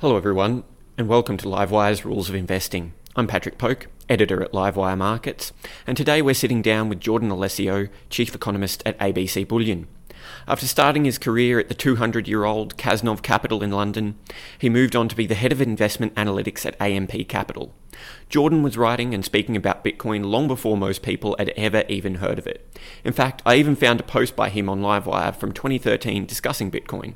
Hello, everyone, and welcome to Livewire's Rules of Investing. I'm Patrick Poke, editor at Livewire Markets, and today we're sitting down with Jordan Eliseo, chief economist at ABC Bullion. After starting his career at the 200 year old Cazenove Capital in London, he moved on to be the head of investment analytics at AMP Capital. Jordan was writing and speaking about Bitcoin long before most people had ever even heard of it. In fact, I even found a post by him on Livewire from 2013 discussing Bitcoin.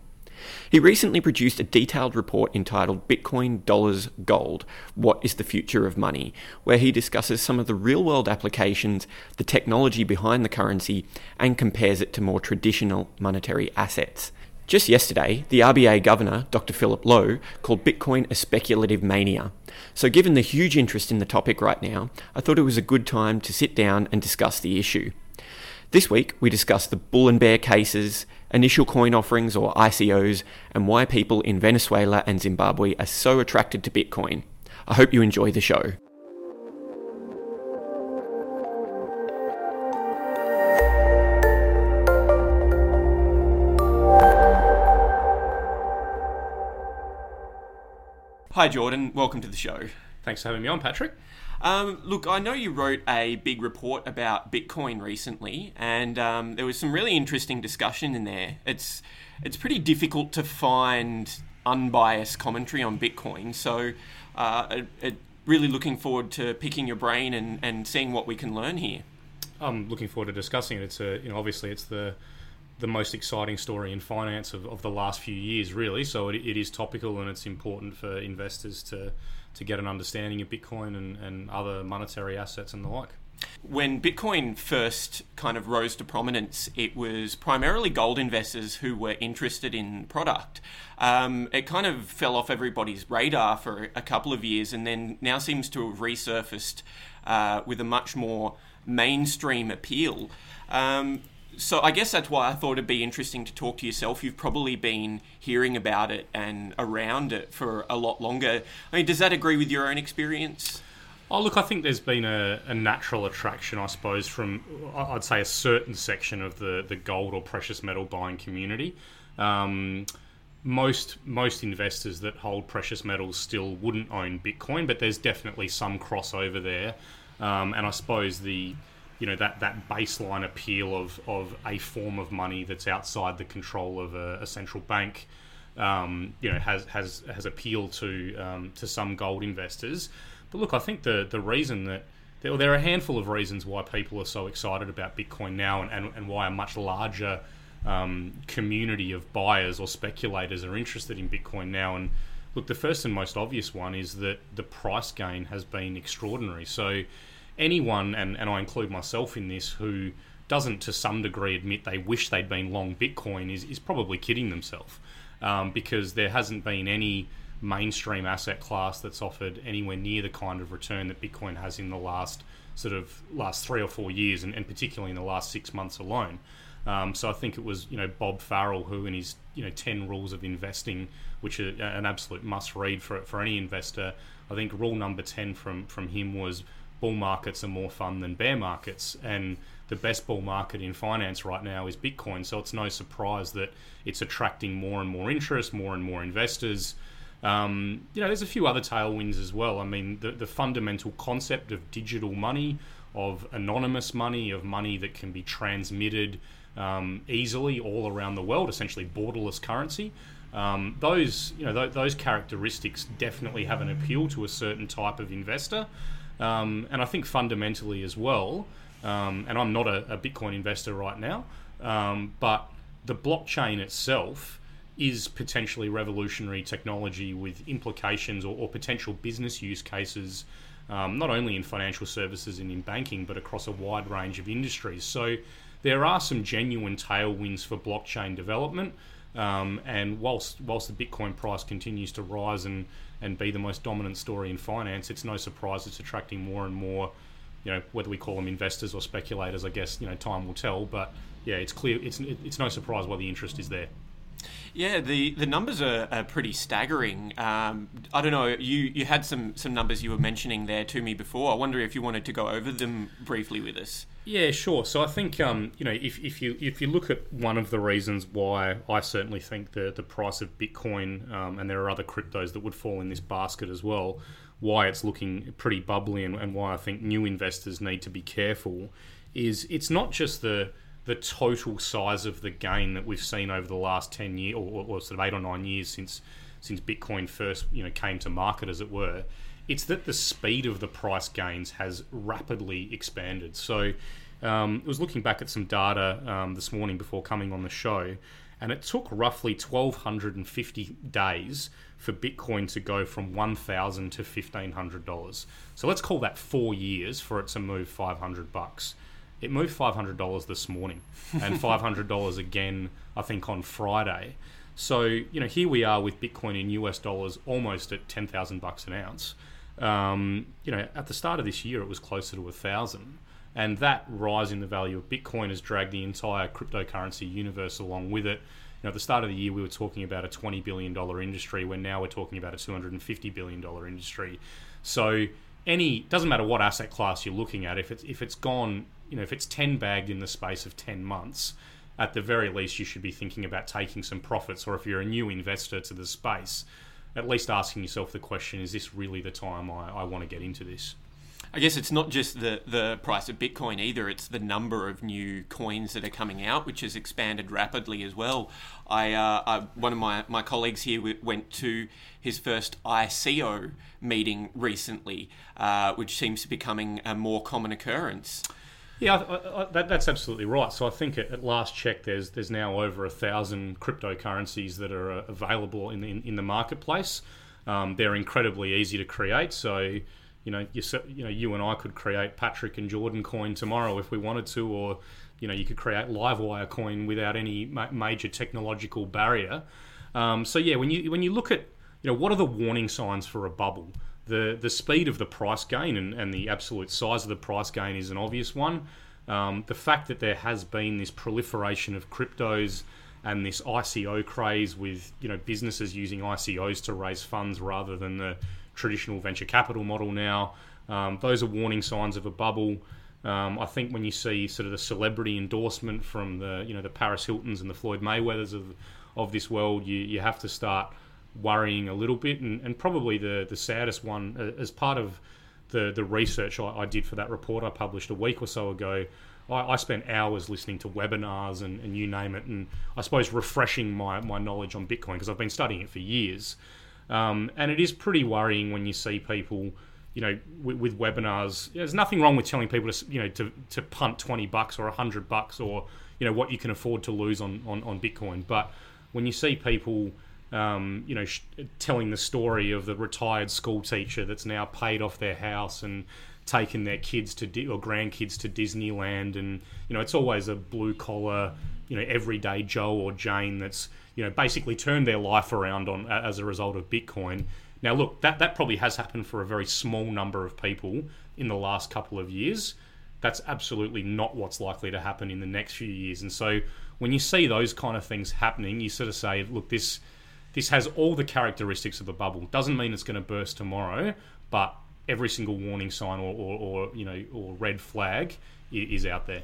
He recently produced a detailed report entitled Bitcoin Dollars Gold What is the Future of Money, where he discusses some of the real world applications, the technology behind the currency, and compares it to more traditional monetary assets. Just yesterday, the RBA Governor, Dr. Philip Lowe, called Bitcoin a speculative mania. So, given the huge interest in the topic right now, I thought it was a good time to sit down and discuss the issue. This week, we discuss the bull and bear cases, initial coin offerings or ICOs, and why people in Venezuela and Zimbabwe are so attracted to Bitcoin. I hope you enjoy the show. Hi, Jordan. Welcome to the show. Thanks for having me on, Patrick. Um, look, I know you wrote a big report about Bitcoin recently, and um, there was some really interesting discussion in there. It's it's pretty difficult to find unbiased commentary on Bitcoin, so uh, it, it really looking forward to picking your brain and, and seeing what we can learn here. I'm looking forward to discussing it. It's a you know obviously it's the the most exciting story in finance of, of the last few years, really. So it, it is topical and it's important for investors to, to get an understanding of Bitcoin and, and other monetary assets and the like. When Bitcoin first kind of rose to prominence, it was primarily gold investors who were interested in product. Um, it kind of fell off everybody's radar for a couple of years and then now seems to have resurfaced uh, with a much more mainstream appeal. Um, so I guess that's why I thought it'd be interesting to talk to yourself. You've probably been hearing about it and around it for a lot longer. I mean, does that agree with your own experience? Oh, look, I think there's been a, a natural attraction, I suppose, from I'd say a certain section of the, the gold or precious metal buying community. Um, most most investors that hold precious metals still wouldn't own Bitcoin, but there's definitely some crossover there. Um, and I suppose the you know that that baseline appeal of of a form of money that's outside the control of a, a central bank. Um, you know, has has has appealed to um, to some gold investors. But look, I think the the reason that there, there, are a handful of reasons why people are so excited about Bitcoin now, and, and, and why a much larger um, community of buyers or speculators are interested in Bitcoin now. And look, the first and most obvious one is that the price gain has been extraordinary. So anyone, and, and I include myself in this, who doesn't to some degree admit they wish they'd been long Bitcoin is, is probably kidding themselves um, because there hasn't been any mainstream asset class that's offered anywhere near the kind of return that Bitcoin has in the last sort of last three or four years, and, and particularly in the last six months alone. Um, so I think it was you know Bob Farrell who, in his you know ten rules of investing, which are an absolute must read for for any investor. I think rule number ten from from him was bull markets are more fun than bear markets, and the best bull market in finance right now is Bitcoin. So it's no surprise that it's attracting more and more interest, more and more investors. Um, you know, there's a few other tailwinds as well. I mean, the, the fundamental concept of digital money, of anonymous money, of money that can be transmitted um, easily all around the world, essentially borderless currency. Um, those, you know, th- those characteristics definitely have an appeal to a certain type of investor. Um, and I think fundamentally as well, um, and I'm not a, a, Bitcoin investor right now, um, but the blockchain itself is potentially revolutionary technology with implications or, or potential business use cases, um, not only in financial services and in banking, but across a wide range of industries. So there are some genuine tailwinds for blockchain development. Um, and whilst whilst the Bitcoin price continues to rise and and be the most dominant story in finance, it's no surprise it's attracting more and more. You know, whether we call them investors or speculators, I guess you know time will tell. But yeah, it's clear. It's it's no surprise why the interest is there. Yeah, the, the numbers are, are pretty staggering. Um, I don't know. You, you had some, some numbers you were mentioning there to me before. I wonder if you wanted to go over them briefly with us. Yeah, sure. So I think um, you know if, if you if you look at one of the reasons why I certainly think the the price of Bitcoin um, and there are other cryptos that would fall in this basket as well, why it's looking pretty bubbly and, and why I think new investors need to be careful, is it's not just the the total size of the gain that we've seen over the last ten years or, or sort of eight or nine years since since Bitcoin first you know came to market, as it were it's that the speed of the price gains has rapidly expanded. So um, I was looking back at some data um, this morning before coming on the show, and it took roughly 1,250 days for Bitcoin to go from 1,000 to $1,500. So let's call that four years for it to move 500 bucks. It moved $500 this morning, and $500 again, I think, on Friday. So you know, here we are with Bitcoin in US dollars, almost at 10,000 bucks an ounce. Um, you know, at the start of this year, it was closer to a thousand, and that rise in the value of Bitcoin has dragged the entire cryptocurrency universe along with it. You know, at the start of the year, we were talking about a twenty billion dollar industry. Where now we're talking about a two hundred and fifty billion dollar industry. So, any doesn't matter what asset class you're looking at. If it's if it's gone, you know, if it's ten bagged in the space of ten months, at the very least, you should be thinking about taking some profits. Or if you're a new investor to the space, at least asking yourself the question: Is this really the time I, I want to get into this? I guess it's not just the, the price of Bitcoin either, it's the number of new coins that are coming out, which has expanded rapidly as well. I, uh, I One of my, my colleagues here went to his first ICO meeting recently, uh, which seems to be becoming a more common occurrence. Yeah, I, I, that, that's absolutely right. So I think at, at, last check, there's there's now over a thousand cryptocurrencies that are uh, available in, in, in the marketplace. Um, they're incredibly easy to create. So you know, you you know, you and I could create Patrick and Jordan coin tomorrow if we wanted to, or you know, you could create Livewire coin without any ma- major technological barrier. Um, so yeah, when you when you look at you know what are the warning signs for a bubble? The the speed of the price gain and, and the absolute size of the price gain is an obvious one. Um, the fact that there has been this proliferation of cryptos and this ICO craze with you know businesses using ICOs to raise funds rather than the traditional venture capital model now, um, those are warning signs of a bubble. Um, I think when you see sort of the celebrity endorsement from the you know the Paris Hiltons and the Floyd Mayweathers of of this world, you you have to start worrying a little bit, and, and probably the the saddest one uh, as part of the the research I, I, did for that report I published a week or so ago. I, I spent hours listening to webinars and, and, you name it, and I suppose refreshing my, my knowledge on Bitcoin because I've been studying it for years. Um, and it is pretty worrying when you see people, you know, with, with webinars. There's nothing wrong with telling people to, you know, to, to punt twenty bucks or hundred bucks or you know what you can afford to lose on, on, on Bitcoin. But when you see people um, you know, sh- telling the story of the retired school teacher that's now paid off their house and taken their kids to Di- or grandkids to Disneyland, and you know, it's always a blue collar, you know, everyday Joe or Jane that's you know basically turned their life around on as a result of Bitcoin. Now, look, that that probably has happened for a very small number of people in the last couple of years. That's absolutely not what's likely to happen in the next few years. And so, when you see those kind of things happening, you sort of say, look, this this has all the characteristics of a bubble. Doesn't mean it's going to burst tomorrow, but every single warning sign or, or, or you know or red flag is out there.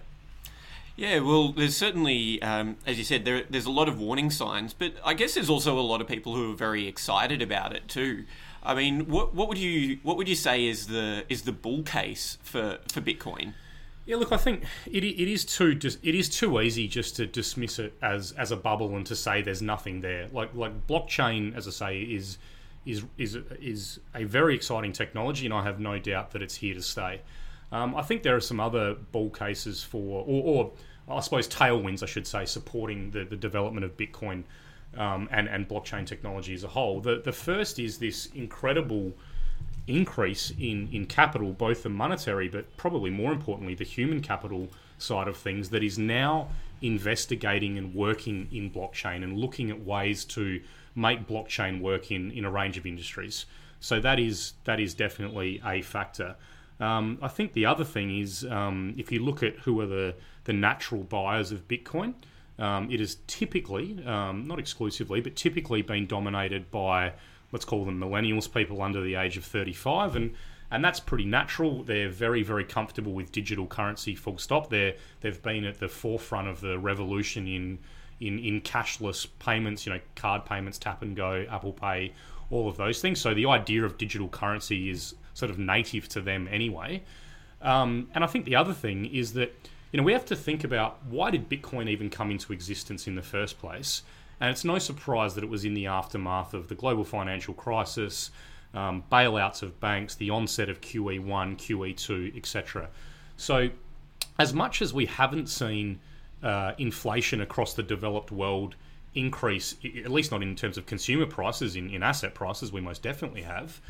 Yeah, well, there's certainly, um, as you said, there, there's a lot of warning signs, but I guess there's also a lot of people who are very excited about it too. I mean, what, what would you what would you say is the is the bull case for, for Bitcoin? Yeah, look, I think it, it is too just it is too easy just to dismiss it as as a bubble and to say there's nothing there. Like like blockchain, as I say, is is is is a very exciting technology, and I have no doubt that it's here to stay. Um, I think there are some other bull cases for, or, or I suppose tailwinds, I should say, supporting the, the development of Bitcoin um, and and blockchain technology as a whole. The the first is this incredible increase in, in capital, both the monetary, but probably more importantly, the human capital side of things, that is now investigating and working in blockchain and looking at ways to make blockchain work in, in a range of industries. So that is that is definitely a factor. Um, I think the other thing is um, if you look at who are the, the natural buyers of Bitcoin, um, it has typically, um, not exclusively, but typically been dominated by let's call them millennials, people under the age of 35, and and that's pretty natural. They're very, very comfortable with digital currency. Full stop. They they've been at the forefront of the revolution in in in cashless payments. You know, card payments, tap and go, Apple Pay, all of those things. So the idea of digital currency is sort of native to them anyway. Um, and I think the other thing is that you know we have to think about why did Bitcoin even come into existence in the first place. And it's no surprise that it was in the aftermath of the global financial crisis, um, bailouts of banks, the onset of QE1, QE2, etc. So, as much as we haven't seen uh, inflation across the developed world increase, at least not in terms of consumer prices, in, in asset prices, we most definitely have.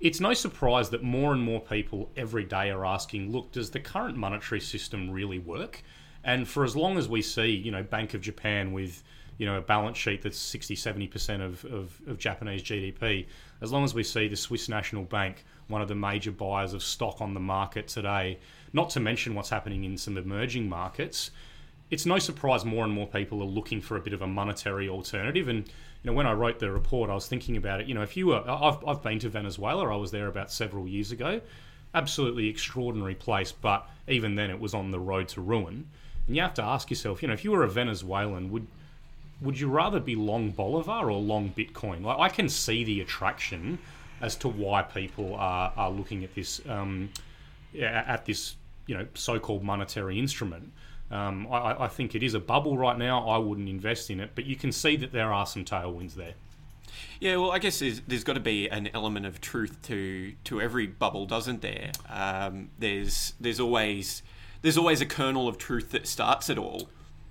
It's no surprise that more and more people every day are asking, look, does the current monetary system really work? And for as long as we see, you know, Bank of Japan with you know a balance sheet that's 60 70% of, of, of, Japanese GDP as long as we see the Swiss National Bank one of the major buyers of stock on the market today not to mention what's happening in some emerging markets it's no surprise more and more people are looking for a bit of a monetary alternative. And you know when I wrote the report I was thinking about it. You know if you were I've, I've been to Venezuela. I was there about several years ago. Absolutely extraordinary place but even then it was on the road to ruin. And you have to ask yourself you know if you were a Venezuelan would would you rather be long Bolivar or long Bitcoin? Like I can see the attraction as to why people are, are looking at this um, at this you know so-called monetary instrument. Um, I, I, think it is a bubble right now. I wouldn't invest in it, but you can see that there are some tailwinds there. Yeah, well, I guess there's, there's got to be an element of truth to to every bubble, doesn't there? Um, there's there's always there's always a kernel of truth that starts it all.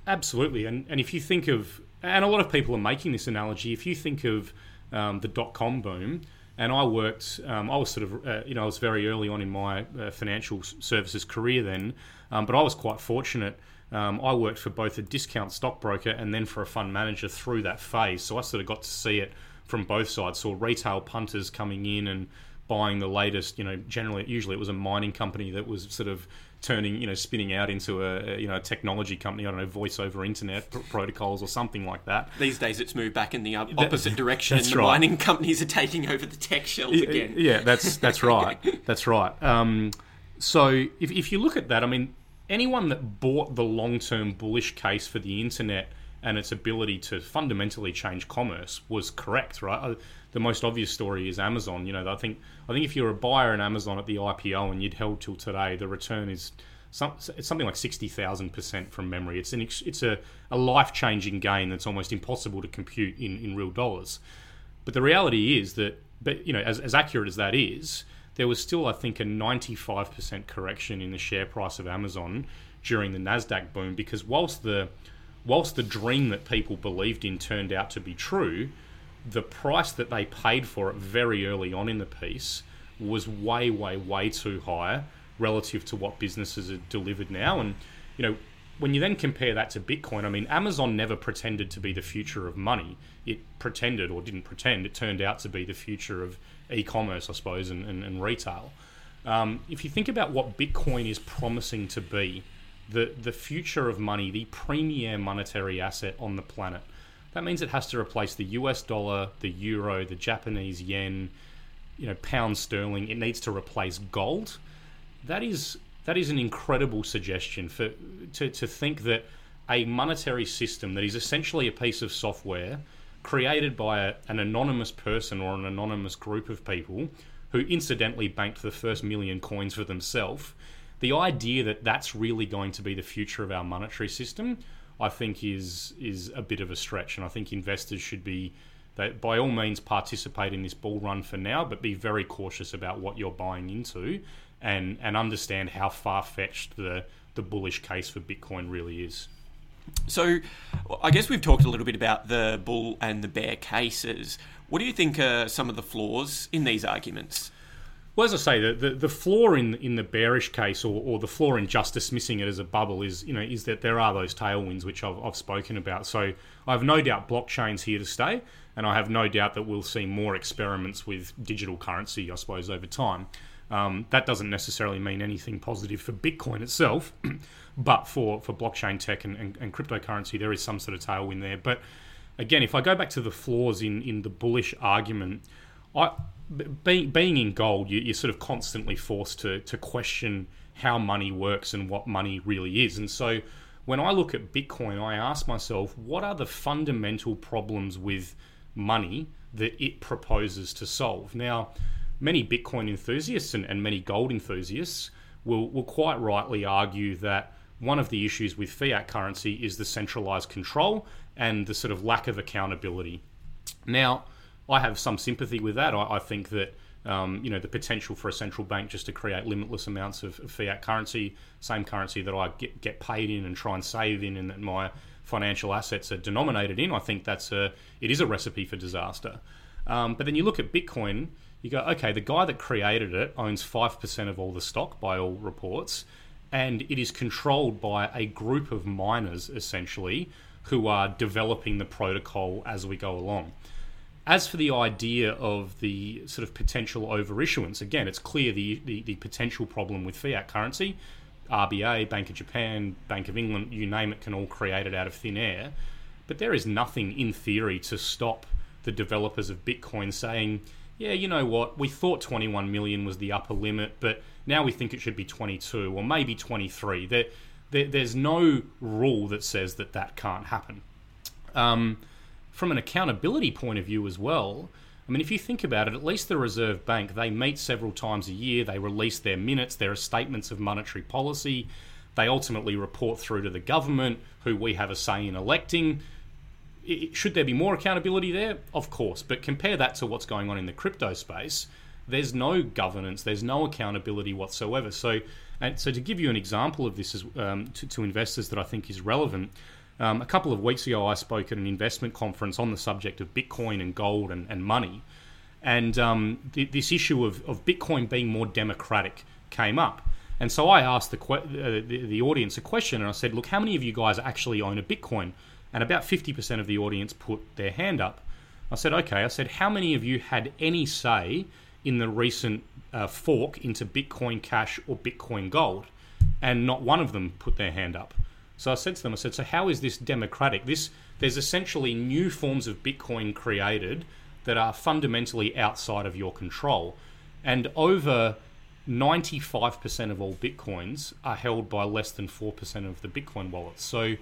Absolutely, and and if you think of and a lot of people are making this analogy. If you think of um, the dot com boom, and I worked, um, I was sort of, uh, you know, I was very early on in my uh, financial services career then, um, but I was quite fortunate. Um, I worked for both a discount stockbroker and then for a fund manager through that phase, so I sort of got to see it from both sides. Saw retail punters coming in and buying the latest, you know, generally, usually it was a mining company that was sort of turning, you know, spinning out into a, you know, a technology company. I don't know, voice over internet pr- protocols or something like that. These days, it's moved back in the opposite that, direction. and the right. mining companies are taking over the tech shells again. Yeah, that's that's right. that's right. Um, so if if you look at that, I mean, anyone that bought the long term bullish case for the internet and its ability to fundamentally change commerce was correct, right? The most obvious story is Amazon. You know, I think I think if you're a buyer in Amazon at the IPO and you'd held till today, the return is some, it's something like sixty thousand percent from memory. It's an it's a, a life changing gain that's almost impossible to compute in, in real dollars. But the reality is that, but you know, as, as accurate as that is, there was still I think a ninety five percent correction in the share price of Amazon during the Nasdaq boom because whilst the whilst the dream that people believed in turned out to be true, the price that they paid for it very early on in the piece was way, way, way too high relative to what businesses are delivered now. And, you know, when you then compare that to Bitcoin, I mean, Amazon never pretended to be the future of money. It pretended, or didn't pretend, it turned out to be the future of e commerce, I suppose, and, and, and retail. Um, if you think about what Bitcoin is promising to be, the, the future of money, the premier monetary asset on the planet, that means it has to replace the US dollar, the euro, the Japanese yen, you know, pound sterling. It needs to replace gold. That is that is an incredible suggestion for to, to think that a monetary system that is essentially a piece of software created by a, an anonymous person or an anonymous group of people who incidentally banked the first million coins for themselves. The idea that that's really going to be the future of our monetary system I think is is a bit of a stretch, and I think investors should be by all means participate in this bull run for now, but be very cautious about what you're buying into, and and understand how far fetched the the bullish case for Bitcoin really is. So, I guess we've talked a little bit about the bull and the bear cases. What do you think are some of the flaws in these arguments? Well, as I say, the, the, the flaw in in the bearish case, or, or the flaw in just dismissing it as a bubble, is you know is that there are those tailwinds which I've, I've spoken about. So I have no doubt blockchain's here to stay, and I have no doubt that we'll see more experiments with digital currency, I suppose, over time. Um, that doesn't necessarily mean anything positive for Bitcoin itself, but for, for blockchain tech and, and, and, cryptocurrency, there is some sort of tailwind there. But again, if I go back to the flaws in, in the bullish argument, I, being, being in gold, you, are sort of constantly forced to, to question how money works and what money really is. And so when I look at Bitcoin, I ask myself, what are the fundamental problems with money that it proposes to solve? Now, many Bitcoin enthusiasts and, and many gold enthusiasts will, will quite rightly argue that one of the issues with fiat currency is the centralized control and the sort of lack of accountability. Now, I have some sympathy with that. I, I think that um, you know the potential for a central bank just to create limitless amounts of, fiat currency, same currency that I get, get paid in and try and save in, and that my financial assets are denominated in. I think that's a it is a recipe for disaster. Um, but then you look at Bitcoin, you go, okay, the guy that created it owns five percent of all the stock by all reports, and it is controlled by a group of miners essentially who are developing the protocol as we go along. As for the idea of the sort of potential overissuance, again, it's clear the, the, the, potential problem with fiat currency, RBA, Bank of Japan, Bank of England, you name it, can all create it out of thin air. But there is nothing in theory to stop the developers of Bitcoin saying, yeah, you know what, we thought 21 million was the upper limit, but now we think it should be 22 or maybe 23. There, there there's no rule that says that that can't happen. Um, from an accountability point of view as well, I mean, if you think about it, at least the Reserve Bank, they meet several times a year, they release their minutes, there are statements of monetary policy, they ultimately report through to the government, who we have a say in electing. Should there be more accountability there? Of course, but compare that to what's going on in the crypto space. There's no governance, there's no accountability whatsoever. So, and so to give you an example of this is, um, to, to investors that I think is relevant, um, a couple of weeks ago, I spoke at an investment conference on the subject of Bitcoin and gold and, and money. And um, th- this issue of, of Bitcoin being more democratic came up. And so I asked the, que- uh, the, the audience a question and I said, Look, how many of you guys actually own a Bitcoin? And about 50% of the audience put their hand up. I said, Okay. I said, How many of you had any say in the recent uh, fork into Bitcoin Cash or Bitcoin Gold? And not one of them put their hand up. So I said to them, I said, so how is this democratic? This there's essentially new forms of Bitcoin created that are fundamentally outside of your control, and over 95% of all Bitcoins are held by less than 4% of the Bitcoin wallets. So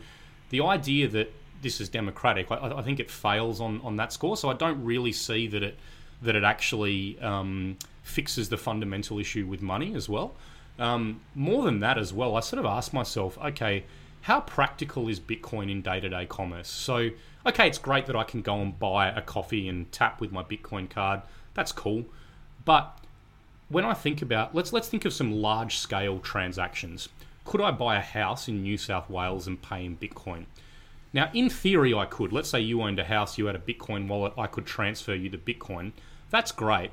the idea that this is democratic, I, I, think it fails on, on that score. So I don't really see that it that it actually um, fixes the fundamental issue with money as well. Um, more than that as well, I sort of ask myself, okay, how practical is Bitcoin in day to day commerce? So, okay, it's great that I can go and buy a coffee and tap with my Bitcoin card. That's cool. But when I think about let's let's think of some large scale transactions. Could I buy a house in New South Wales and pay in Bitcoin? Now, in theory, I could. Let's say you owned a house, you had a Bitcoin wallet, I could transfer you the Bitcoin. That's great.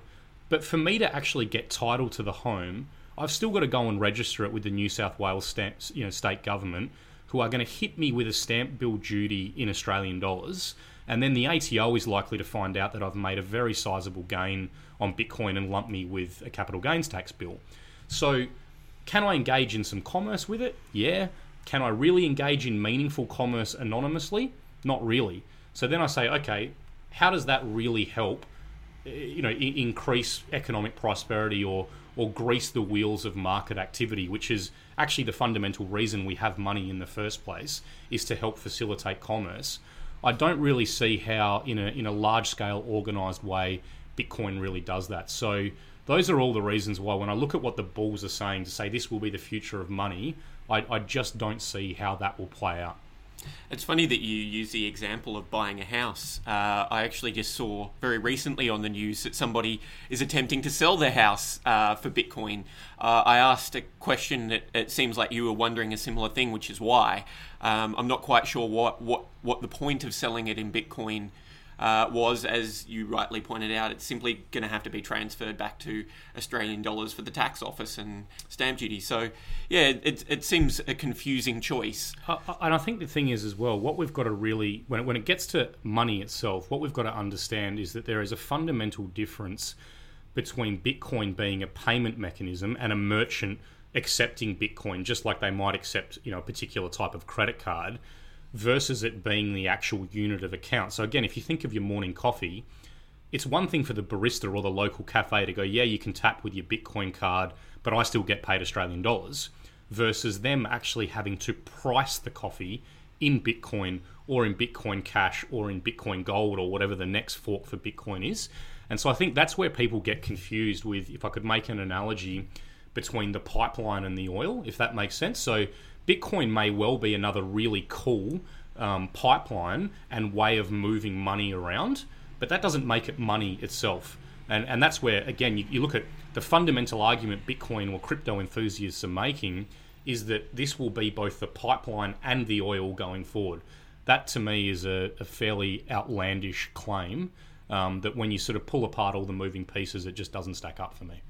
But for me to actually get title to the home, I've still got to go and register it with the New South Wales stamp, you know, state government who are going to hit me with a stamp bill duty in Australian dollars. And then the ATO is likely to find out that I've made a very sizable gain on Bitcoin and lump me with a capital gains tax bill. So, can I engage in some commerce with it? Yeah. Can I really engage in meaningful commerce anonymously? Not really. So then I say, okay, how does that really help, eh, you know, increase economic prosperity or or grease the wheels of market activity, which is actually the fundamental reason we have money in the first place, is to help facilitate commerce. I don't really see how, in a in a large scale organized way, Bitcoin really does that. So those are all the reasons why, when I look at what the bulls are saying to say this will be the future of money, I, I just don't see how that will play out. It's funny that you use the example of buying a house. Uh, I actually just saw very recently on the news that somebody is attempting to sell their house uh, for Bitcoin. Uh, I asked a question that it seems like you were wondering a similar thing, which is why. Um, I'm not quite sure what, what, what the point of selling it in Bitcoin uh, was, as you rightly pointed out, it's simply going to have to be transferred back to Australian dollars for the tax office and stamp duty. So, yeah, it, it seems a confusing choice. And I think the thing is, as well, what we've got to really, when it, when it gets to money itself, what we've got to understand is that there is a fundamental difference between Bitcoin being a payment mechanism and a merchant accepting Bitcoin, just like they might accept you know a particular type of credit card, versus it being the actual unit of account. So again, if you think of your morning coffee, it's one thing for the barista or the local cafe to go, yeah, you can tap with your Bitcoin card, but I still get paid Australian dollars, versus them actually having to price the coffee in Bitcoin or in Bitcoin Cash or in Bitcoin Gold or whatever the next fork for Bitcoin is. And so I think that's where people get confused with, if I could make an analogy between the pipeline and the oil, if that makes sense. So Bitcoin may well be another really cool um, pipeline and way of moving money around, but that doesn't make it money itself. And, and that's where, again, you, you look at the fundamental argument Bitcoin or crypto enthusiasts are making is that this will be both the pipeline and the oil going forward. That to me is a, a fairly outlandish claim um, that when you sort of pull apart all the moving pieces, it just doesn't stack up for me.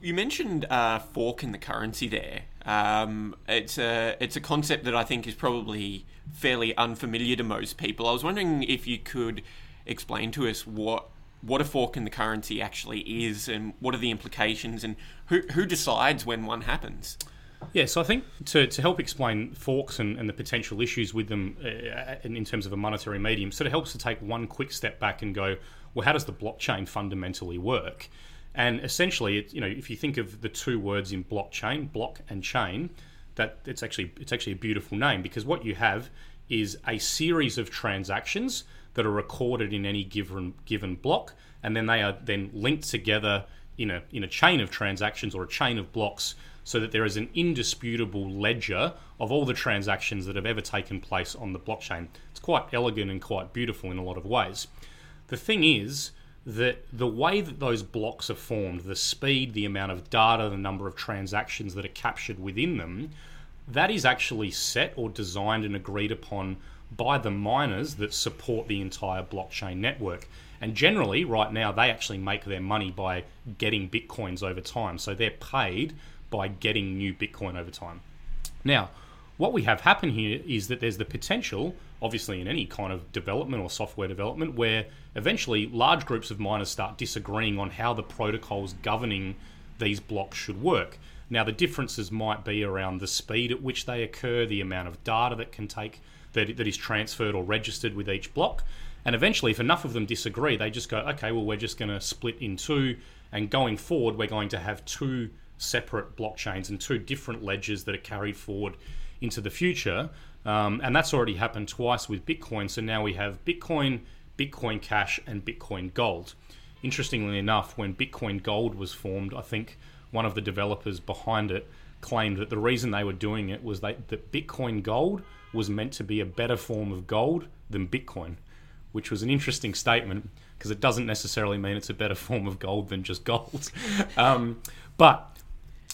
You mentioned uh, fork in the currency there. Um, it's a it's a concept that I think is probably fairly unfamiliar to most people. I was wondering if you could explain to us what what a fork in the currency actually is, and what are the implications, and who who decides when one happens. Yeah, so I think to, to help explain forks and, and the potential issues with them uh, in, in terms of a monetary medium, sort of helps to take one quick step back and go, well, how does the blockchain fundamentally work? And essentially, it, you know, if you think of the two words in blockchain, block and chain, that it's actually it's actually a beautiful name because what you have is a series of transactions that are recorded in any given given block, and then they are then linked together in a in a chain of transactions or a chain of blocks so that there is an indisputable ledger of all the transactions that have ever taken place on the blockchain. It's quite elegant and quite beautiful in a lot of ways. The thing is that the way that those blocks are formed, the speed, the amount of data, the number of transactions that are captured within them, that is actually set or designed and agreed upon by the miners that support the entire blockchain network. And generally, right now, they actually make their money by getting bitcoins over time. So they're paid by getting new Bitcoin over time. Now, what we have happen here is that there's the potential, obviously, in any kind of development or software development, where eventually large groups of miners start disagreeing on how the protocols governing these blocks should work. Now, the differences might be around the speed at which they occur, the amount of data that can take that, that is transferred or registered with each block. And eventually, if enough of them disagree, they just go, okay, well, we're just going to split in two. And going forward, we're going to have two separate blockchains and two different ledgers that are carried forward into the future. Um, and that's already happened twice with Bitcoin. So now we have Bitcoin, Bitcoin Cash, and Bitcoin Gold. Interestingly enough, when Bitcoin Gold was formed, I think one of the developers behind it claimed that the reason they were doing it was that, Bitcoin Gold was meant to be a better form of gold than Bitcoin, which was an interesting statement because it doesn't necessarily mean it's a better form of gold than just gold. um, but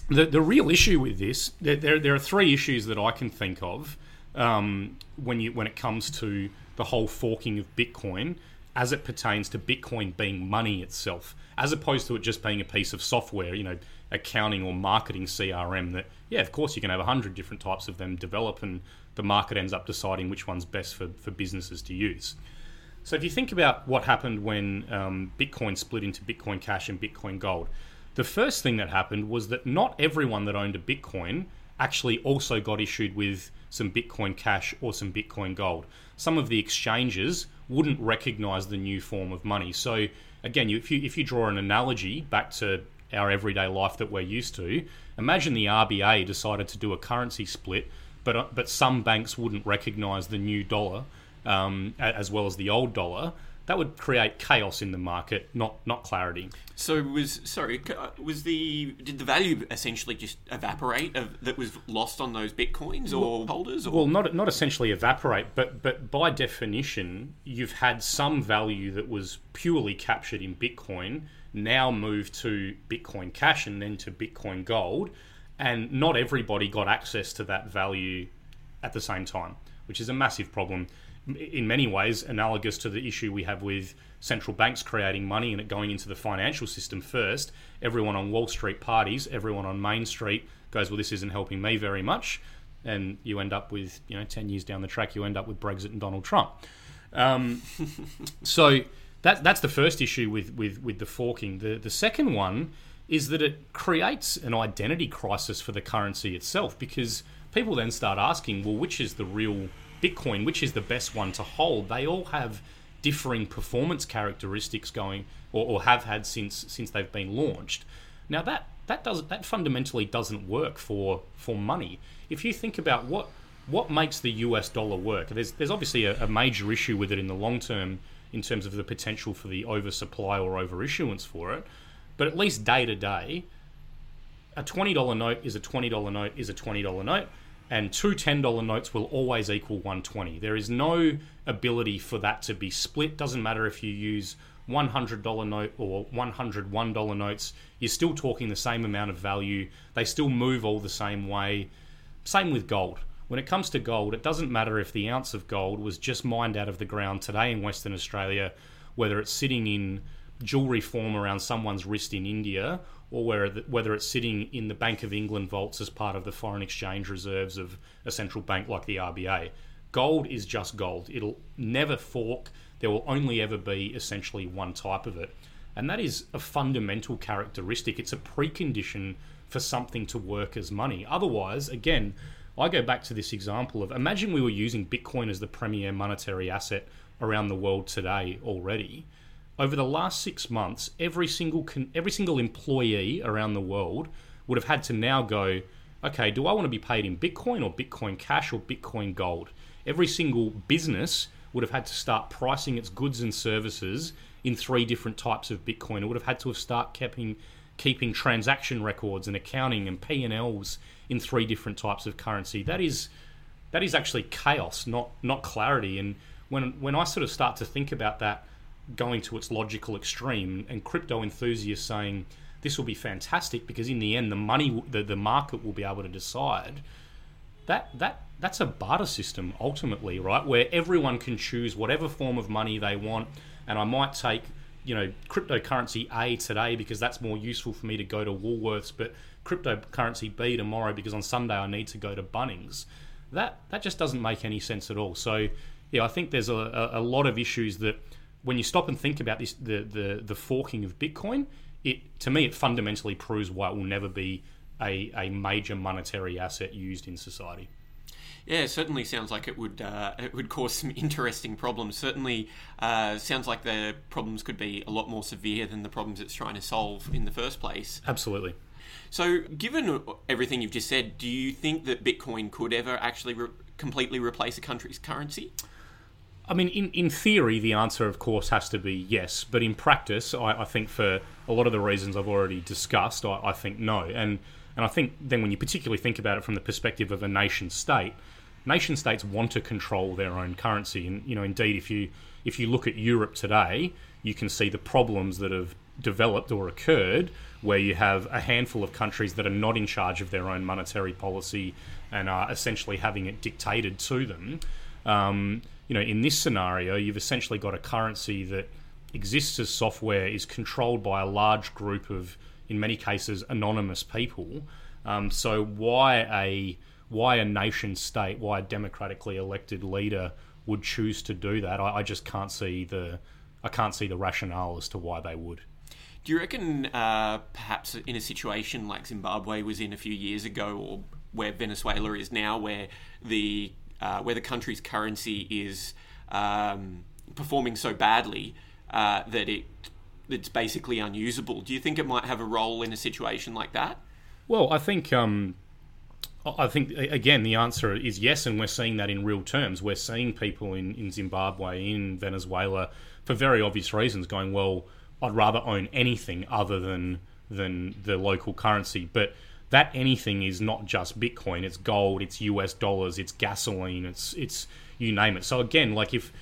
the the real issue with this, there, there, there are three issues that I can think of um, when you when it comes to the whole forking of Bitcoin as it pertains to Bitcoin being money itself, as opposed to it just being a piece of software, you know, accounting or marketing CRM. That yeah, of course you can have a hundred different types of them develop, and the market ends up deciding which one's best for for businesses to use. So if you think about what happened when um, Bitcoin split into Bitcoin Cash and Bitcoin Gold the first thing that happened was that not everyone that owned a Bitcoin actually also got issued with some Bitcoin Cash or some Bitcoin Gold. Some of the exchanges wouldn't recognize the new form of money. So again, if you if you draw an analogy back to our everyday life that we're used to, imagine the RBA decided to do a currency split, but uh, but some banks wouldn't recognize the new dollar um, as well as the old dollar that would create chaos in the market, not not clarity. So was sorry, uh, was the did the value essentially just evaporate of, that was lost on those bitcoins or well, holders? Or? Well, not not essentially evaporate, but but by definition, you've had some value that was purely captured in Bitcoin now move to Bitcoin Cash and then to Bitcoin Gold, and not everybody got access to that value at the same time, which is a massive problem in many ways analogous to the issue we have with central banks creating money and it going into the financial system first. Everyone on Wall Street parties, everyone on Main Street goes, well, this isn't helping me very much. And you end up with, you know, 10 years down the track, you end up with Brexit and Donald Trump. Um, so that, that's the first issue with, with, with the forking. The, the second one is that it creates an identity crisis for the currency itself because people then start asking, well, which is the real Bitcoin? Which is the best one to hold? They all have differing performance characteristics going or, or have had since since they've been launched. Now that that does that fundamentally doesn't work for for money. If you think about what what makes the US dollar work, there's there's obviously a, a major issue with it in the long term in terms of the potential for the oversupply or overissuance for it. But at least day to day, a $20 note is a $20 note is a $20 note, and two $10 notes will always equal 120. There is no ability for that to be split. Doesn't matter if you use $100 note or $101 notes, you're still talking the same amount of value. They still move all the same way. Same with gold. When it comes to gold, it doesn't matter if the ounce of gold was just mined out of the ground today in Western Australia, whether it's sitting in jewelry form around someone's wrist in India, or whether it's sitting in the Bank of England vaults as part of the foreign exchange reserves of a central bank like the RBA. Gold is just gold. It'll never fork. There will only ever be essentially one type of it. And that is a fundamental characteristic. It's a precondition for something to work as money. Otherwise, again, I go back to this example of imagine we were using Bitcoin as the premier monetary asset around the world today already. Over the last six months, every single con- every single employee around the world would have had to now go, okay, do I want to be paid in Bitcoin or Bitcoin Cash or Bitcoin Gold? Every single business would have had to start pricing its goods and services in three different types of Bitcoin. It would have had to have start keeping keeping transaction records and accounting and P and Ls in three different types of currency. That is that is actually chaos, not not clarity. And when when I sort of start to think about that going to its logical extreme, and crypto enthusiasts saying this will be fantastic because in the end the money the, the market will be able to decide that that that's a barter system ultimately right where everyone can choose whatever form of money they want and i might take you know cryptocurrency a today because that's more useful for me to go to woolworths but cryptocurrency B tomorrow because on Sunday I need to go to Bunnings. That that just doesn't make any sense at all. So yeah, I think there's a, a lot of issues that when you stop and think about this, the, the the forking of Bitcoin, it to me it fundamentally proves why it will never be a, a major monetary asset used in society. Yeah, it certainly sounds like it would uh, it would cause some interesting problems. Certainly, uh, sounds like the problems could be a lot more severe than the problems it's trying to solve in the first place. Absolutely. So, given everything you've just said, do you think that Bitcoin could ever actually re- completely replace a country's currency? I mean, in, in theory, the answer, of course, has to be yes. But in practice, I, I think for a lot of the reasons I've already discussed, I, I, think no. And and I think then when you particularly think about it from the perspective of a nation state, nation states want to control their own currency. And you know, indeed, if you if you look at Europe today, you can see the problems that have developed or occurred where you have a handful of countries that are not in charge of their own monetary policy and are essentially having it dictated to them. Um, you know, in this scenario, you've essentially got a currency that exists as software, is controlled by a large group of, in many cases, anonymous people. Um, so why a why a nation state, why a democratically elected leader would choose to do that? I, I just can't see the I can't see the rationale as to why they would. Do you reckon uh, perhaps in a situation like Zimbabwe was in a few years ago, or where Venezuela is now, where the uh, where the country's currency is um, performing so badly uh, that it it's basically unusable? Do you think it might have a role in a situation like that? Well, I think. Um, I think again the answer is yes, and we're seeing that in real terms. We're seeing people in, in Zimbabwe, in Venezuela, for very obvious reasons, going well I'd rather own anything other than than the local currency. But that anything is not just Bitcoin. It's gold. It's US dollars. It's gasoline. It's it's you name it. So again, like if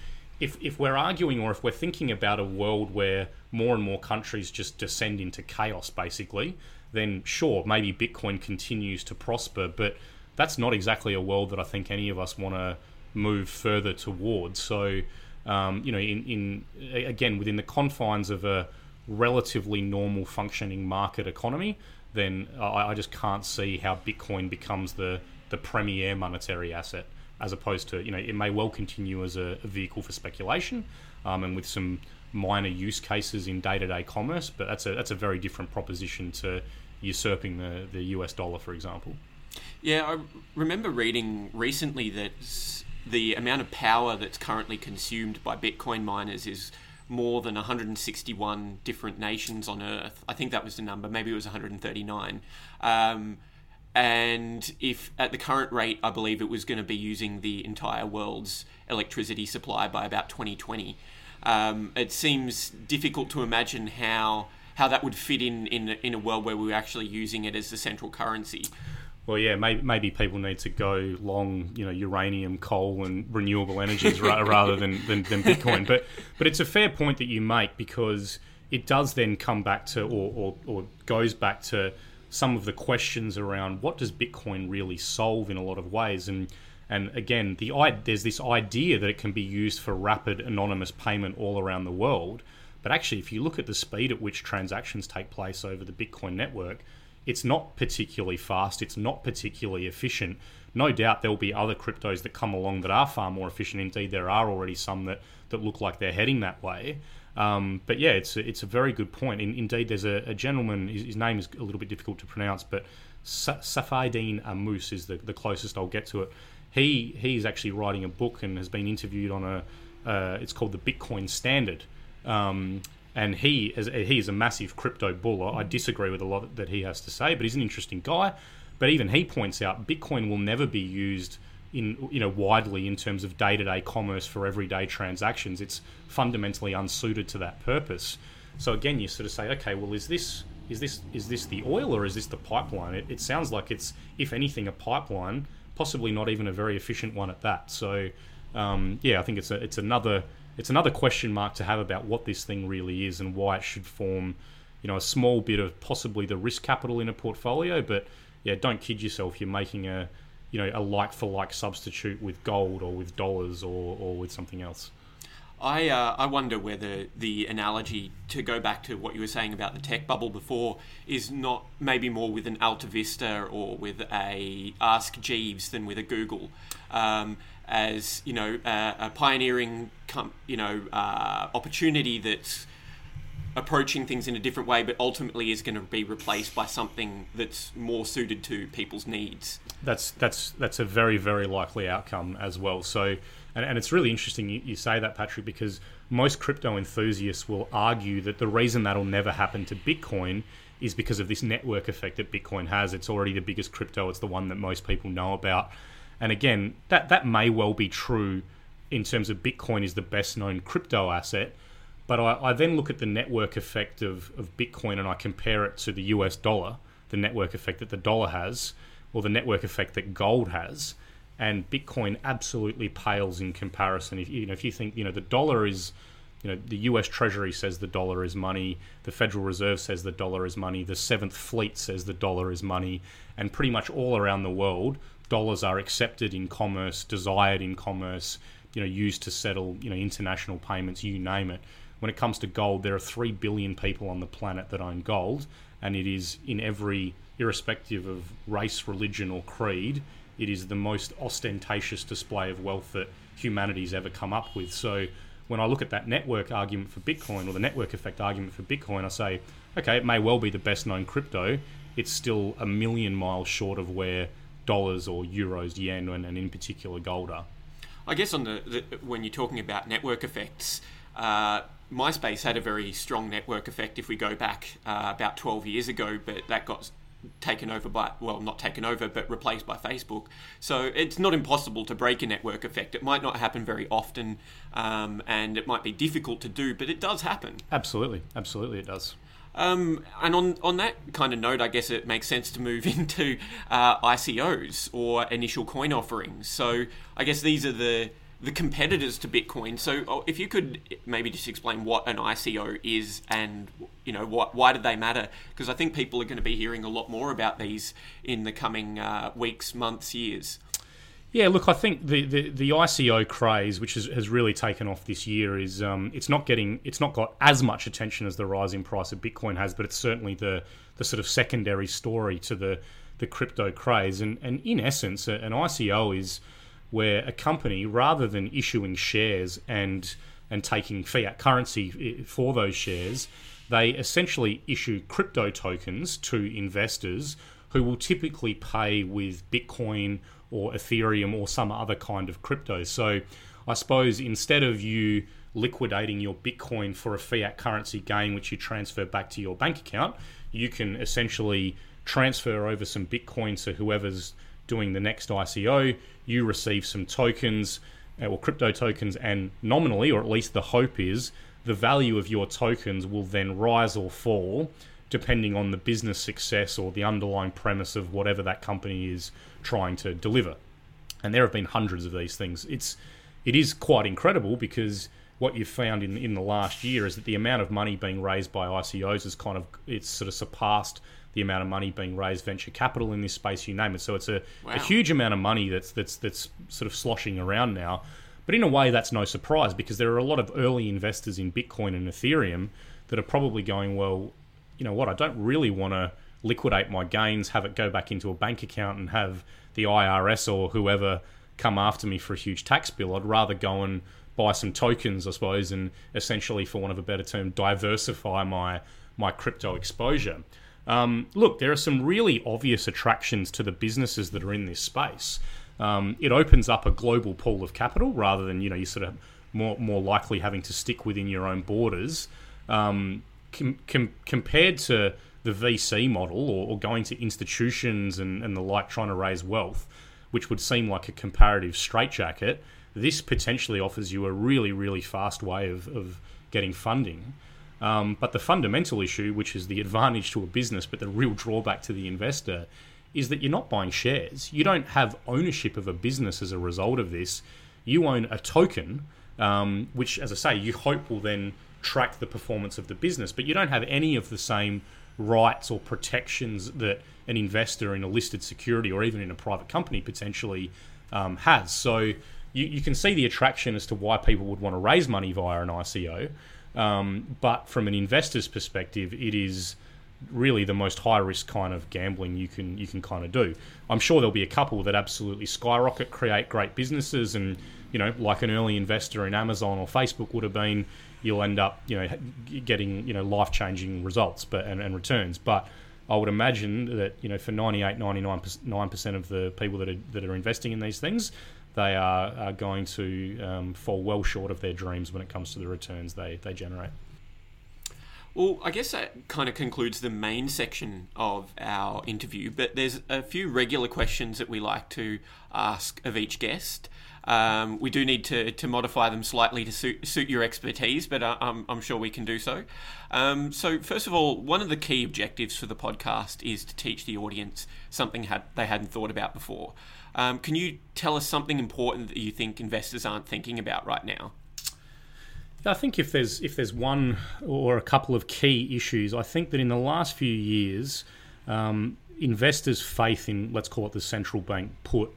if if we're arguing or if we're thinking about a world where more and more countries just descend into chaos, basically, then sure, maybe Bitcoin continues to prosper, but that's not exactly a world that I think any of us want to move further towards. So um, you know, in, in again within the confines of a relatively normal functioning market economy, then I, I just can't see how Bitcoin becomes the the premier monetary asset, as opposed to you know it may well continue as a, a vehicle for speculation, um, and with some minor use cases in day to day commerce, but that's a that's a very different proposition to usurping the, the US dollar, for example. Yeah, I remember reading recently that the amount of power that's currently consumed by Bitcoin miners is more than 161 different nations on Earth. I think that was the number. Maybe it was 139. Um, and if at the current rate, I believe it was going to be using the entire world's electricity supply by about 2020. Um, it seems difficult to imagine how how that would fit in in in a world where we were actually using it as the central currency. Well, yeah, maybe, maybe people need to go long, you know, uranium, coal, and renewable energies rather than, than, than Bitcoin. But but it's a fair point that you make because it does then come back to or, or, or goes back to some of the questions around what does Bitcoin really solve in a lot of ways and and again the there's this idea that it can be used for rapid anonymous payment all around the world but actually if you look at the speed at which transactions take place over the Bitcoin network it's not particularly fast, it's not particularly efficient. No doubt there'll be other cryptos that come along that are far more efficient. Indeed, there are already some that, that look like they're heading that way. Um, but yeah, it's a, it's a very good point. In, indeed, there's a, a gentleman, his, his, name is a little bit difficult to pronounce, but Sa- Saifedean Ammous is the, the closest I'll get to it. He he's actually writing a book and has been interviewed on a. Uh, it's called the Bitcoin Standard, um, and he is a massive crypto bull. I disagree with a lot that he has to say, but he's an interesting guy. But even he points out Bitcoin will never be used in you know widely in terms of day to day commerce for everyday transactions. It's fundamentally unsuited to that purpose. So again, you sort of say, okay, well, is this is this is this the oil or is this the pipeline? It, it sounds like it's, if anything, a pipeline, possibly not even a very efficient one at that. So um, yeah, I think it's a, it's another it's another question mark to have about what this thing really is and why it should form, you know, a small bit of possibly the risk capital in a portfolio. But yeah, don't kid yourself. You're making a, you know, a like for like substitute with gold or with dollars or, or with something else. I uh, I wonder whether the analogy to go back to what you were saying about the tech bubble before is not maybe more with an Alta Vista or with a Ask Jeeves than with a Google. Um, as you know uh, a pioneering com- you know uh, opportunity that's approaching things in a different way, but ultimately is going to be replaced by something that's more suited to people's needs. That's that's that's a very very likely outcome as well. So, and, and it's really interesting you, you say that, Patrick, because most crypto enthusiasts will argue that the reason that'll never happen to Bitcoin is because of this network effect that Bitcoin has. It's already the biggest crypto. It's the one that most people know about. And again, that that may well be true in terms of Bitcoin is the best known crypto asset. But I, I then look at the network effect of, of Bitcoin and I compare it to the US dollar, the network effect that the dollar has, or the network effect that gold has. And Bitcoin absolutely pales in comparison. If you know, if you think you know the dollar is, you know, the U.S. Treasury says the dollar is money, the Federal Reserve says the dollar is money, the Seventh Fleet says the dollar is money, and pretty much all around the world, dollars are accepted in commerce, desired in commerce, you know, used to settle, you know, international payments, you name it. When it comes to gold, there are 3 billion people on the planet that own gold, and it is in every, irrespective of race, religion, or creed, it is the most ostentatious display of wealth that humanity's ever come up with. So when I look at that network argument for Bitcoin or the network effect argument for Bitcoin, I say, okay, it may well be the best known crypto. It's still a million miles short of where dollars or euros, yen, and, and in particular gold are. I guess on the, the when you're talking about network effects, uh, MySpace had a very strong network effect if we go back uh, about 12 years ago, but that got taken over by well not taken over but replaced by facebook. So it's not impossible to break a network effect. It might not happen very often um, and it might be difficult to do but it does happen. Absolutely. Absolutely it does um, and on, on that kind of note, I guess it makes sense to move into uh, ICOs or initial coin offerings. So I guess these are the the competitors to Bitcoin. So oh, if you could maybe just explain what an ICO is and you know what why do they matter? Because I think people are going to be hearing a lot more about these in the coming uh, weeks, months, years. Yeah, look, I think the, the, the ICO craze, which has, has really taken off this year, is um, it's not getting it's not got as much attention as the rising price of Bitcoin has, but it's certainly the the sort of secondary story to the the crypto craze. And and in essence, an ICO is where a company, rather than issuing shares and and taking fiat currency for those shares, they essentially issue crypto tokens to investors who will typically pay with Bitcoin or Ethereum or some other kind of crypto. So I suppose instead of you liquidating your Bitcoin for a fiat currency gain, which you transfer back to your bank account, you can essentially transfer over some Bitcoin to whoever's doing the next ICO. You receive some tokens uh, or crypto tokens, and nominally, or at least the hope is, the value of your tokens will then rise or fall depending on the business success or the underlying premise of whatever that company is trying to deliver. And there have been hundreds of these things. It's it is quite incredible because what you've found in in the last year is that the amount of money being raised by ICOs has kind of it's sort of surpassed the amount of money being raised venture capital in this space you name it so it's a, wow. a huge amount of money that's that's that's sort of sloshing around now but in a way that's no surprise because there are a lot of early investors in Bitcoin and Ethereum that are probably going well you know what I don't really want to liquidate my gains have it go back into a bank account and have the IRS or whoever come after me for a huge tax bill I'd rather go and buy some tokens, I suppose, and essentially, for want of a better term, diversify my my crypto exposure. Um, look, there are some really obvious attractions to the businesses that are in this space. Um, it opens up a global pool of capital rather than you know you sort of more more likely having to stick within your own borders. Um, com- com- compared to the VC model or, or going to institutions and, and the like trying to raise wealth, which would seem like a comparative straitjacket, this potentially offers you a really, really fast way of, of getting funding. Um, but the fundamental issue, which is the advantage to a business, but the real drawback to the investor, is that you're not buying shares. You don't have ownership of a business as a result of this. You own a token, um, which, as I say, you hope will then track the performance of the business, but you don't have any of the same rights or protections that an investor in a listed security or even in a private company potentially um, has. So you, you can see the attraction as to why people would want to raise money via an ICO. Um, but from an investor's perspective, it is really the most high risk kind of gambling you can you can kind of do. I'm sure there'll be a couple that absolutely skyrocket, create great businesses, and you know, like an early investor in Amazon or Facebook would have been, you'll end up you know getting you know life changing results, but and, and returns. But I would imagine that you know for 98, 99 percent of the people that are that are investing in these things, they are, are going to um, fall well short of their dreams when it comes to the returns they, they generate. Well, I guess that kind of concludes the main section of our interview, but there's a few regular questions that we like to ask of each guest. Um, we do need to, to modify them slightly to suit, suit your expertise, but uh, I'm, I'm, sure we can do so. Um, so, first of all, one of the key objectives for the podcast is to teach the audience something had, they hadn't thought about before. Um, can you tell us something important that you think investors aren't thinking about right now? I think if there's if there's one or a couple of key issues, I think that in the last few years, um, investors' faith in let's call it the central bank put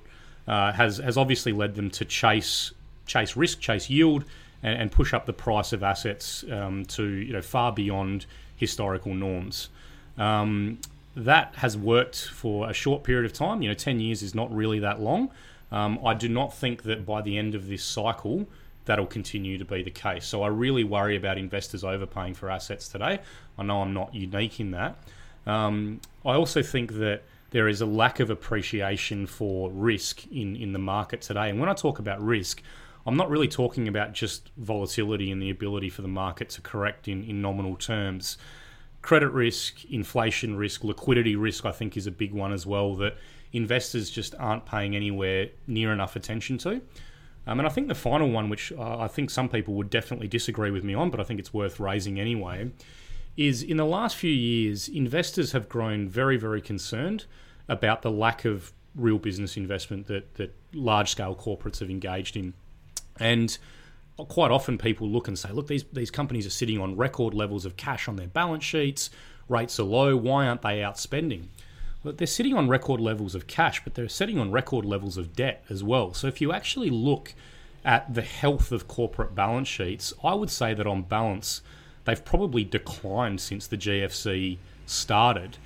uh, has has obviously led them to chase chase risk, chase yield, and, and push up the price of assets um, to you know far beyond historical norms. Um, that has worked for a short period of time. You know, 10 years is not really that long. Um, I do not think that by the end of this cycle, that'll continue to be the case. So I really worry about investors overpaying for assets today. I know I'm not unique in that. Um, I also think that there is a lack of appreciation for risk in, in the market today. And when I talk about risk, I'm not really talking about just volatility and the ability for the market to correct in, in nominal terms credit risk, inflation risk, liquidity risk, I think is a big one as well that investors just aren't paying anywhere near enough attention to. Um, and I think the final one, which I think some people would definitely disagree with me on, but I think it's worth raising anyway, is in the last few years, investors have grown very, very concerned about the lack of real business investment that, that large scale corporates have engaged in. And quite often people look and say, look, these, these companies are sitting on record levels of cash on their balance sheets, rates are low, why aren't they outspending? Well, they're sitting on record levels of cash, but they're sitting on record levels of debt as well. So if you actually look at the health of corporate balance sheets, I would say that on balance, they've probably declined since the GFC started.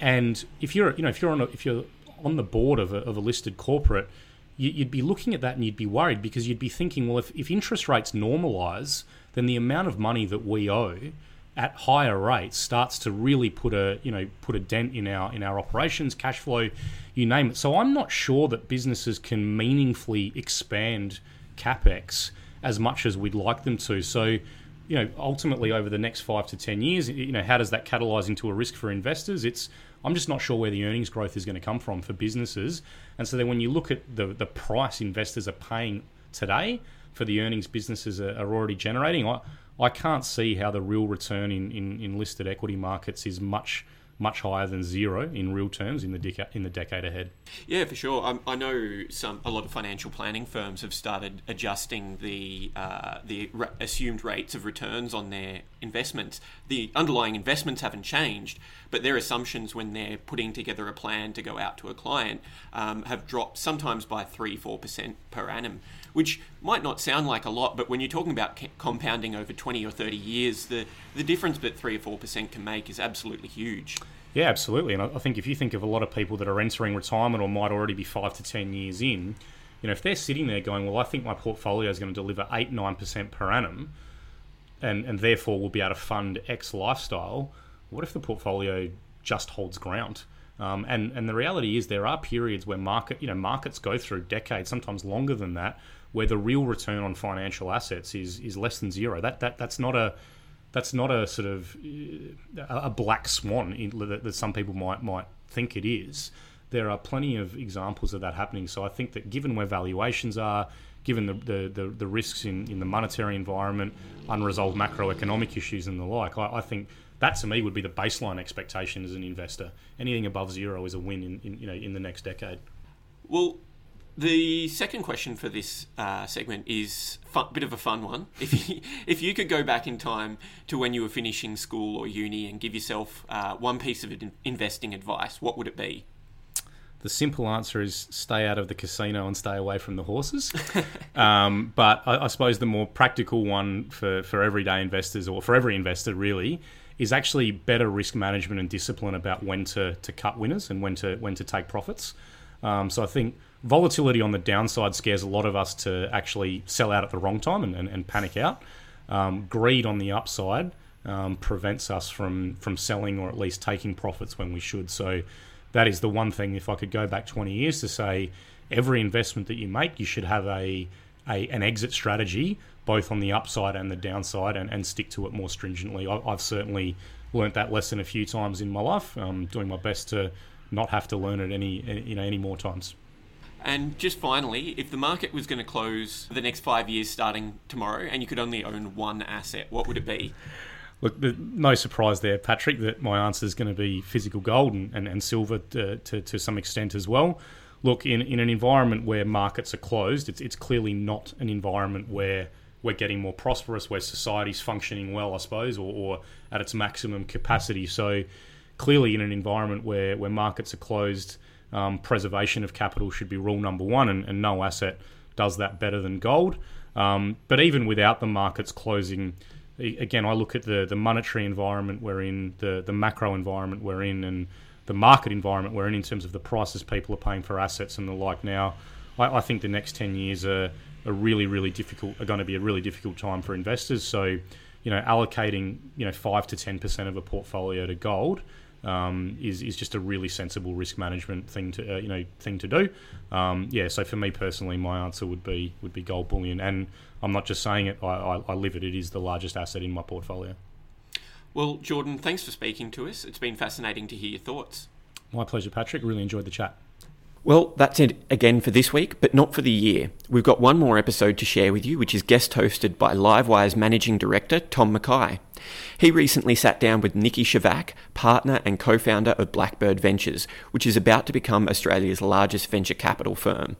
And if you're, you know, if you're on, a, if you're on the board of a, of a listed corporate, you'd be looking at that and you'd be worried because you'd be thinking, well, if, if interest rates normalise, then the amount of money that we owe at higher rates starts to really put a you know put a dent in our in our operations, cash flow, you name it. So I'm not sure that businesses can meaningfully expand capex as much as we'd like them to. So you know, ultimately over the next five to ten years, you know, how does that catalyze into a risk for investors? It's I'm just not sure where the earnings growth is going to come from for businesses. And so then when you look at the the price investors are paying today for the earnings businesses are, already generating, I I can't see how the real return in, in, in listed equity markets is much much higher than zero in real terms in the deca- in the decade ahead. Yeah, for sure. I, I, know some a lot of financial planning firms have started adjusting the uh, the re- assumed rates of returns on their investments. The underlying investments haven't changed, but their assumptions when they're putting together a plan to go out to a client um, have dropped sometimes by three four percent per annum which might not sound like a lot, but when you're talking about compounding over 20 or 30 years, the, the difference that 3 or 4% can make is absolutely huge. Yeah, absolutely. And I think if you think of a lot of people that are entering retirement or might already be 5 to 10 years in, you know, if they're sitting there going, well, I think my portfolio is going to deliver 8 9% per annum, and, and therefore will be able to fund X lifestyle, what if the portfolio just holds ground? Um, and and the reality is there are periods where market you know markets go through decades, sometimes longer than that, where the real return on financial assets is is less than zero. That that that's not a that's not a sort of uh, a black swan that some people might might think it is. There are plenty of examples of that happening. So I think that given where valuations are, given the, the, the, the risks in, in the monetary environment, unresolved macroeconomic issues and the like, I, I, think that to me would be the baseline expectation as an investor. Anything above zero is a win in, in you know in the next decade. Well, the second question for this uh, segment is a bit of a fun one. If you, if you could go back in time to when you were finishing school or uni and give yourself uh, one piece of investing advice, what would it be? The simple answer is stay out of the casino and stay away from the horses. um, but I, I, suppose the more practical one for, for everyday investors or for every investor really is actually better risk management and discipline about when to, to cut winners and when to when to take profits. Um, so I think volatility on the downside scares a lot of us to actually sell out at the wrong time and, and, and panic out. Um, greed on the upside um, prevents us from from selling or at least taking profits when we should. So that is the one thing. If I could go back 20 years to say, every investment that you make, you should have a, a an exit strategy both on the upside and the downside, and, and stick to it more stringently. I, have certainly learnt that lesson a few times in my life. I'm doing my best to not have to learn it any you know any more times. And just finally, if the market was going to close the next five years starting tomorrow and you could only own one asset, what would it be? Look, no surprise there, Patrick, that my answer is going to be physical gold and, and, and silver to, to, to, some extent as well. Look, in, in an environment where markets are closed, it's, it's clearly not an environment where we're getting more prosperous, where society's functioning well, I suppose, or, or at its maximum capacity. So, clearly, in an environment where, where markets are closed, um, preservation of capital should be rule number one, and, and no asset does that better than gold. Um, but even without the markets closing, again, I look at the, the monetary environment we're in, the, the macro environment we're in, and the market environment we're in in terms of the prices people are paying for assets and the like now. I, I think the next 10 years are, are really, really difficult, are going to be a really difficult time for investors. So, you know, allocating, you know, 5 to 10% of a portfolio to gold um, is is just a really sensible risk management thing to uh, you know thing to do. Um, yeah, so for me personally, my answer would be would be gold bullion, and I'm not just saying it. I, I, I live it. It is the largest asset in my portfolio. Well, Jordan, thanks for speaking to us. It's been fascinating to hear your thoughts. My pleasure, Patrick. Really enjoyed the chat. Well, that's it again for this week, but not for the year. We've got one more episode to share with you, which is guest hosted by Livewire's managing director, Tom Mackay. He recently sat down with Niki Scevak, partner and co founder of Blackbird Ventures, which is about to become Australia's largest venture capital firm.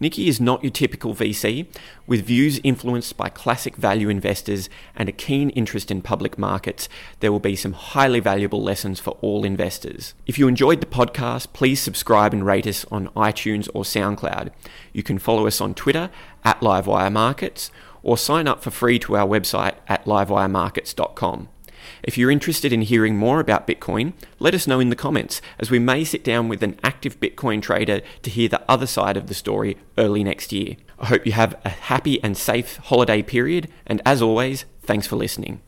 Niki is not your typical VC, with views influenced by classic value investors and a keen interest in public markets. There will be some highly valuable lessons for all investors. If you enjoyed the podcast, please subscribe and rate us on iTunes or SoundCloud. You can follow us on Twitter at Livewire Markets or sign up for free to our website at livewiremarkets.com. If you're interested in hearing more about Bitcoin, let us know in the comments, as we may sit down with an active Bitcoin trader to hear the other side of the story early next year. I hope you have a happy and safe holiday period, and as always, thanks for listening.